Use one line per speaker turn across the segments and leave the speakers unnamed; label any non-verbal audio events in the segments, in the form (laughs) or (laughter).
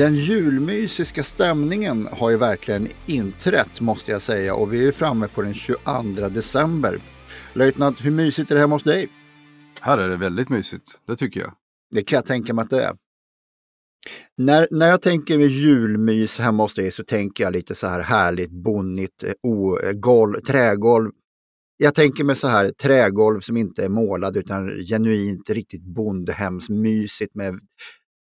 Den julmysiska stämningen har ju verkligen inträtt måste jag säga och vi är framme på den 22 december. Löjtnant, hur mysigt är det hemma hos dig?
Här är det väldigt mysigt, det tycker jag.
Det kan jag tänka mig att det är. När, när jag tänker med julmys hemma hos dig så tänker jag lite så här härligt bonnigt eh, o, golv, trägolv. Jag tänker mig så här trägolv som inte är målade utan genuint riktigt bondhemsmysigt med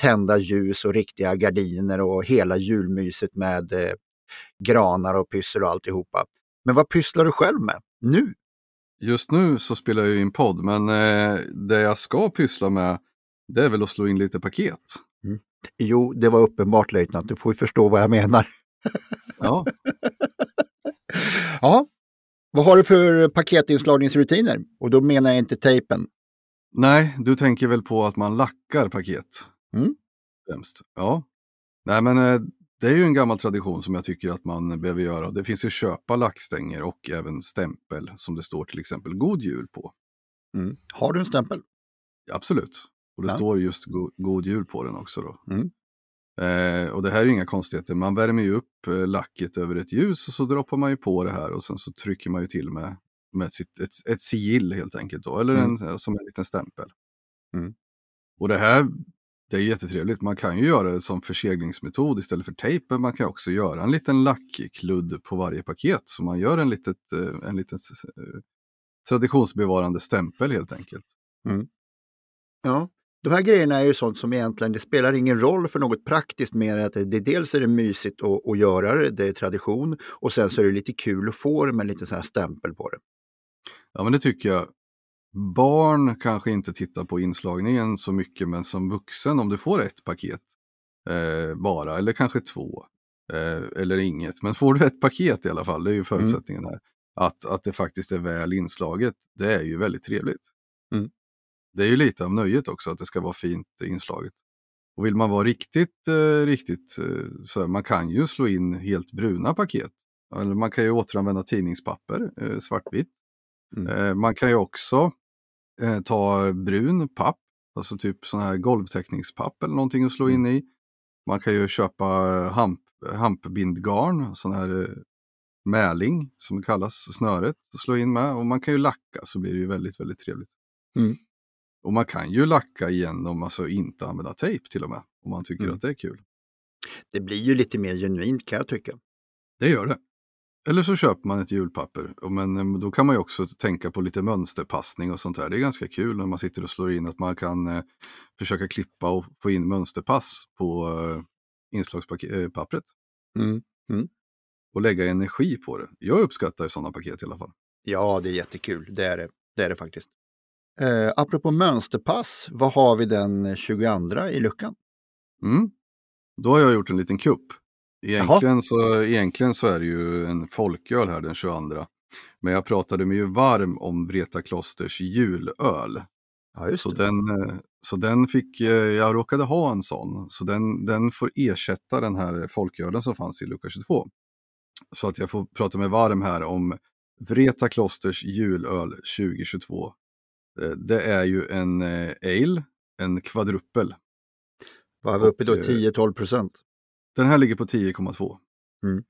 tända ljus och riktiga gardiner och hela julmyset med eh, granar och pyssel och alltihopa. Men vad pysslar du själv med nu?
Just nu så spelar jag in podd, men eh, det jag ska pyssla med det är väl att slå in lite paket.
Mm. Jo, det var uppenbart löjtnant. Du får ju förstå vad jag menar.
Ja. (laughs)
ja. Vad har du för paketinslagningsrutiner? Och då menar jag inte tejpen.
Nej, du tänker väl på att man lackar paket?
Mm.
Främst. Ja. Nej, men eh, det är ju en gammal tradition som jag tycker att man behöver göra. Det finns ju köpa lackstänger och även stämpel som det står till exempel God Jul på.
Mm. Har du en stämpel?
Absolut. Och det
Ja.
står just go God Jul på den också. Då.
Mm.
Eh, och det här är inga konstigheter. Man värmer ju upp eh, lacket över ett ljus och så droppar man ju på det här och sen så trycker man ju till med, med sitt, ett, ett sigill helt enkelt. Då, eller en, eh, som en liten stämpel.
Mm.
Och det här det är jättetrevligt. Man kan ju göra det som förseglingsmetod istället för tejp. Men man kan också göra en liten lackkludd på varje paket. Så man gör en litet, eh, en liten eh, traditionsbevarande stämpel helt enkelt.
Ja. De här grejerna är ju sånt som egentligen, det spelar ingen roll för något praktiskt mer än att det, det dels är det mysigt att, att göra det, det är tradition och sen så är det lite kul att få det med lite så här stämpel på det.
Ja men det tycker jag. Barn kanske inte tittar på inslagningen så mycket men som vuxen om du får ett paket eh, bara eller kanske två eh, eller inget. Men får du ett paket i alla fall, det är ju förutsättningen här. Att, att det faktiskt är väl inslaget, det är ju väldigt trevligt.
Mm.
Det är ju lite av nöjet också att det ska vara fint inslaget. Och vill man vara riktigt, eh, riktigt eh, så här, man kan ju slå in helt bruna paket. Eller man kan ju återanvända tidningspapper, eh, svartvitt.
Mm.
Eh, man kan ju också eh, ta brun papp, alltså typ sån här golvtäckningspapp eller någonting att slå in i. Man kan ju köpa hamp, hampbindgarn, sån här eh, mäling som det kallas, snöret att slå in med. Och man kan ju lacka så blir det ju väldigt, väldigt trevligt.
Mm.
Och man kan ju lacka igenom, alltså inte använda tejp till och med, om man tycker
Mm.
att det är kul.
Det blir ju lite mer genuint kan jag tycka.
Det gör det. Eller så köper man ett julpapper. Men eh, då kan man ju också tänka på lite mönsterpassning och sånt där. Det är ganska kul när man sitter och slår in att man kan eh, försöka klippa och få in mönsterpass på eh, inslagspappret.
Mm.
Och lägga energi på det. Jag uppskattar sådana paket i alla fall.
Ja, det är jättekul. Det är det, det, är det faktiskt. Eh, apropå mönsterpass, vad har vi den 22 i luckan?
Mm. Då har jag gjort en liten kupp. Egentligen så, egentligen så är det ju en folköl här den 22. Men jag pratade mig ju varm om Vreta Klosters julöl.
Ja,
Så den, eh, så den fick, eh, jag råkade ha en sån, så den, den får ersätta den här folkölen som fanns i lucka 22. Så att jag får prata mig varm här om Vreta Klosters julöl 2022. Eh, Det är ju en ale, en kvadruppel.
Vad är vi uppe då?
och, eh,
10-12 procent?
Den här ligger på 10,2.
Mm.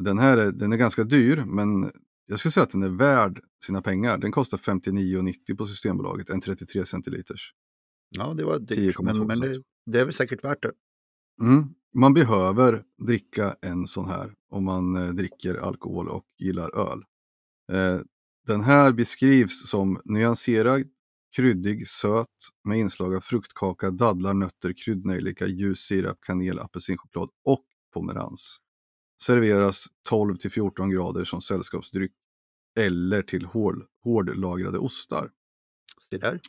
Den här är, den är ganska dyr, men jag skulle säga att den är värd sina pengar. Den kostar 59,90 på Systembolaget, en 33 centiliters.
Ja, det var dyrt,
10,2
men, men det, det är väl säkert värt det.
Mm. Man behöver dricka en sån här om man eh, dricker alkohol och gillar öl. Eh, den här beskrivs som nyanserad, kryddig, söt med inslag av fruktkaka, dadlar, nötter, kryddnejlika, ljus sirap, kanel, apelsinchoklad och pomerans. Serveras 12 till 14 grader som sällskapsdryck. eller till hård, hårdlagrade ostar.
Se där.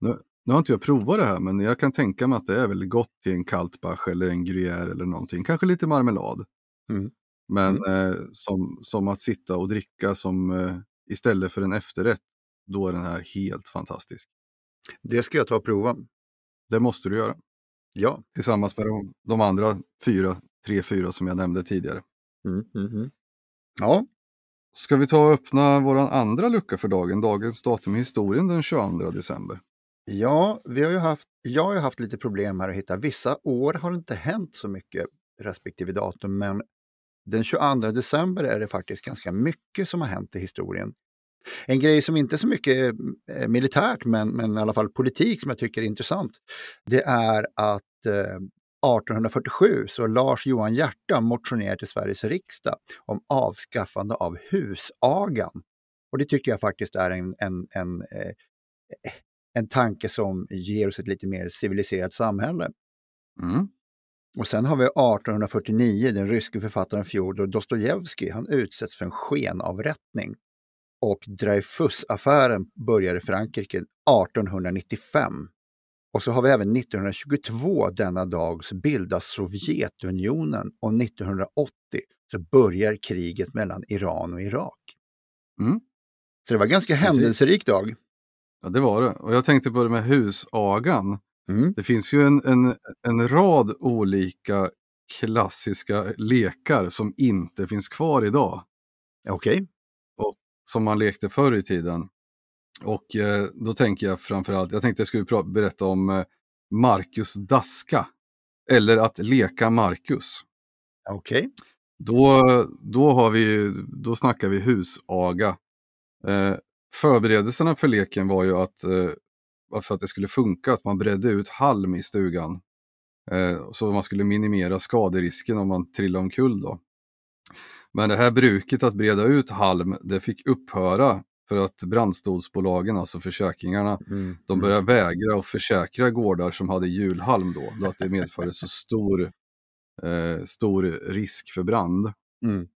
Nu, nu har inte jag provat det här men jag kan tänka mig att det är väldigt gott till en kaltbach eller en gruyère eller någonting. Kanske lite marmelad.
Mm.
Men eh, som, som att sitta och dricka som eh, istället för en efterrätt, då är den här helt fantastisk.
Det ska jag ta och prova.
Det måste du göra.
Ja.
Tillsammans med de, de andra fyra, tre, fyra som jag nämnde tidigare.
Mm, mm, mm. Ja,
Ska vi ta och öppna vår andra lucka för dagen, dagens datum i historien den 22 december.
Ja, vi har ju haft, jag har ju haft lite problem här att hitta. Vissa år har det inte hänt så mycket respektive datum, men den 22 december är det faktiskt ganska mycket som har hänt i historien. En grej som inte är så mycket eh, militärt, men, men i alla fall politik som jag tycker är intressant, det är att eh, 1847 så Lars Johan Hierta motionerar till Sveriges riksdag om avskaffande av husagan. Och det tycker jag faktiskt är en, en, en eh, en tanke som ger oss ett lite mer civiliserat samhälle.
Mm.
Och sen har vi 1849, den ryske författaren Fjodor Dostojevskij, han utsätts för en skenavrättning. Och Dreyfusaffären börjar i Frankrike 1895. Och så har vi även 1922, denna dag, så bildas Sovjetunionen och 1980 så börjar kriget mellan Iran och Irak.
Mm.
Så det var en ganska
Precis.
händelserik dag.
Ja, det var det. Och jag tänkte på det med husagan.
Mm.
Det finns ju en, en, en rad olika klassiska lekar som inte finns kvar idag.
Okej.
Som man lekte förr i tiden. Och eh, då tänker jag framförallt, jag tänkte jag skulle berätta om eh, Marcus Daska. Eller att leka Marcus.
Okej.
Då, då, har vi, då snackar vi husaga. Eh, förberedelserna för leken var ju att, eh, för att det skulle funka, att man bredde ut halm i stugan. Eh, så man skulle minimera skaderisken om man trillade omkull då. Men det här bruket att breda ut halm, det fick upphöra för att brandstolsbolagen, alltså försäkringarna,
Mm.
de började vägra att försäkra gårdar som hade julhalm då, då att det medförde så stor, eh, stor risk för brand.
Mm.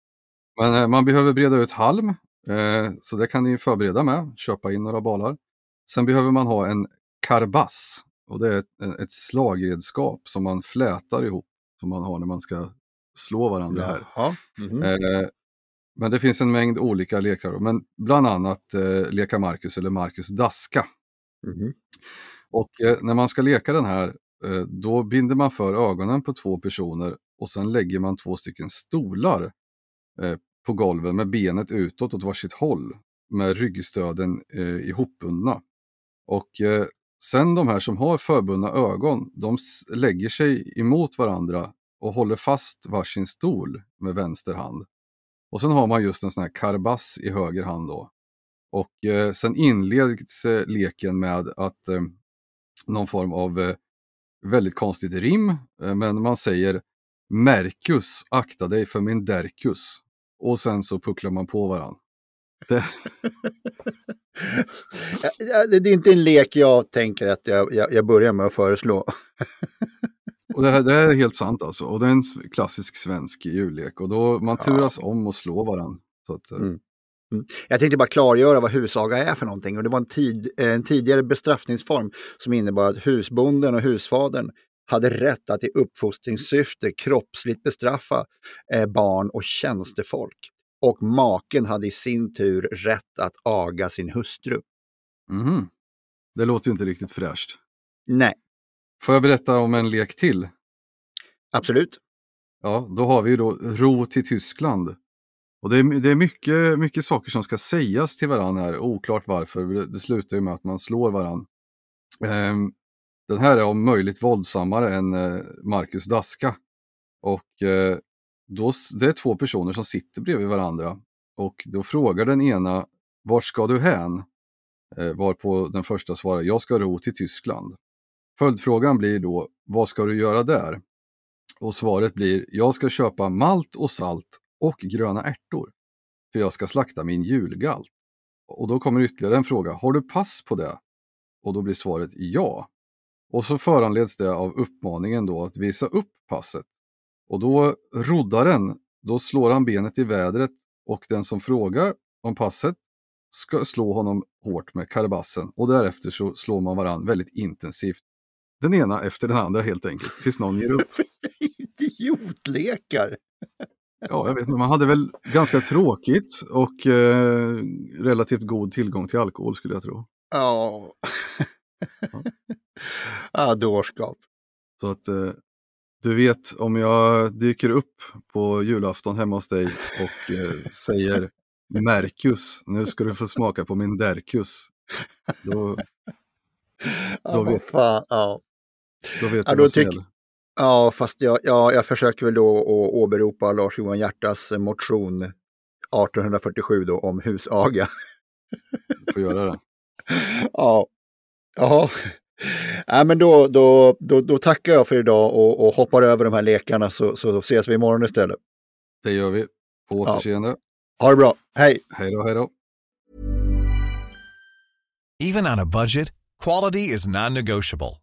Men eh, man behöver breda ut halm, eh, så det kan ni förbereda med, köpa in några balar. Sen behöver man ha en karbass, och det är ett, ett slagredskap som man flätar ihop, som man har när man ska slå varandra här.
Jaha. Mhm.
Eh, men det finns en mängd olika lekar, men bland annat eh, leka Marcus eller Marcus Daska.
Mhm.
Och eh, när man ska leka den här, eh, då binder man för ögonen på två personer och sen lägger man två stycken stolar eh, på golven med benet utåt åt varsitt håll med ryggstöden eh, ihopbundna. Och eh, sen de här som har förbundna ögon, de lägger sig emot varandra och håller fast varsin stol med vänster hand. Och sen har man just en sån här karbass i höger hand då. Och eh, sen inleds eh, leken med att eh, någon form av eh, väldigt konstigt rim, eh, men man säger Merkus, akta dig för min Derkus. Och sen så pucklar man på varandra. Det, (laughs)
Det det är inte en lek jag tänker att jag, jag, jag börjar med att föreslå. (laughs)
och det, här, det här är helt sant alltså. Och det är en klassisk svensk jullek. Och då man
Ja.
turas om och slå varandra. Så att, eh,
Mm. Jag tänkte bara klargöra vad husaga är för någonting. Och det var en, tid, en tidigare bestraffningsform som innebar att husbonden och husfadern hade rätt att i uppfostringssyfte kroppsligt bestraffa eh, barn och tjänstefolk. Och maken hade i sin tur rätt att aga sin hustru.
mhm. Det låter ju inte riktigt fräscht.
Nej,
Får jag berätta om en lek till?
absolut.
Ja, då har vi då ro till Tyskland. Och det är, det är mycket, mycket saker som ska sägas till varandra här, oklart varför. Det, slutar ju med att man slår varandra. Ehm, den här är om möjligt våldsammare än eh, Marcus Daska. Och eh, då, det är två personer som sitter bredvid varandra. Och då frågar den ena, vart ska du hän? Eh, varpå den första svarar, jag ska ro till Tyskland. Följdfrågan blir då, vad ska du göra där? Och svaret blir, jag ska köpa malt och salt och gröna ärtor. För jag ska slakta min julgalt. Och då kommer ytterligare en fråga, har du pass på det? Och då blir svaret ja. Och så föranleds det av uppmaningen då att visa upp passet. Och då roddaren, då slår han benet i vädret och den som frågar om passet ska slå honom hårt med karabassen och därefter så slår man varann väldigt intensivt. Den ena efter den andra helt enkelt, tills någon ger upp. (laughs)
Idiotlekar!
Ja, jag vet inte, man hade väl ganska tråkigt och eh, relativt god tillgång till alkohol skulle jag tro.
Ja. (laughs) ja, dårskap.
Så att eh, du vet om jag dyker upp på julafton hemma hos dig och eh, säger Mercus, nu ska du få smaka på min Derkus. Då, (laughs)
ja, vet, fan, ja.
Då vet
ja,
du vad som gäller.
Ja, fast jag, ja, jag försöker väl då att åberopa Lars-Johan Hjärtas motion 1847 då om husaga.
Du får göra det. (laughs)
ja, Jaha. Ja, men då, då, då, då tackar jag för idag och, och hoppar över de här lekarna så, så ses vi imorgon istället.
Det gör vi. På återseende.
Ha det bra. Hej!
Hej då, hej då.
Even on a budget, quality is non-negotiable.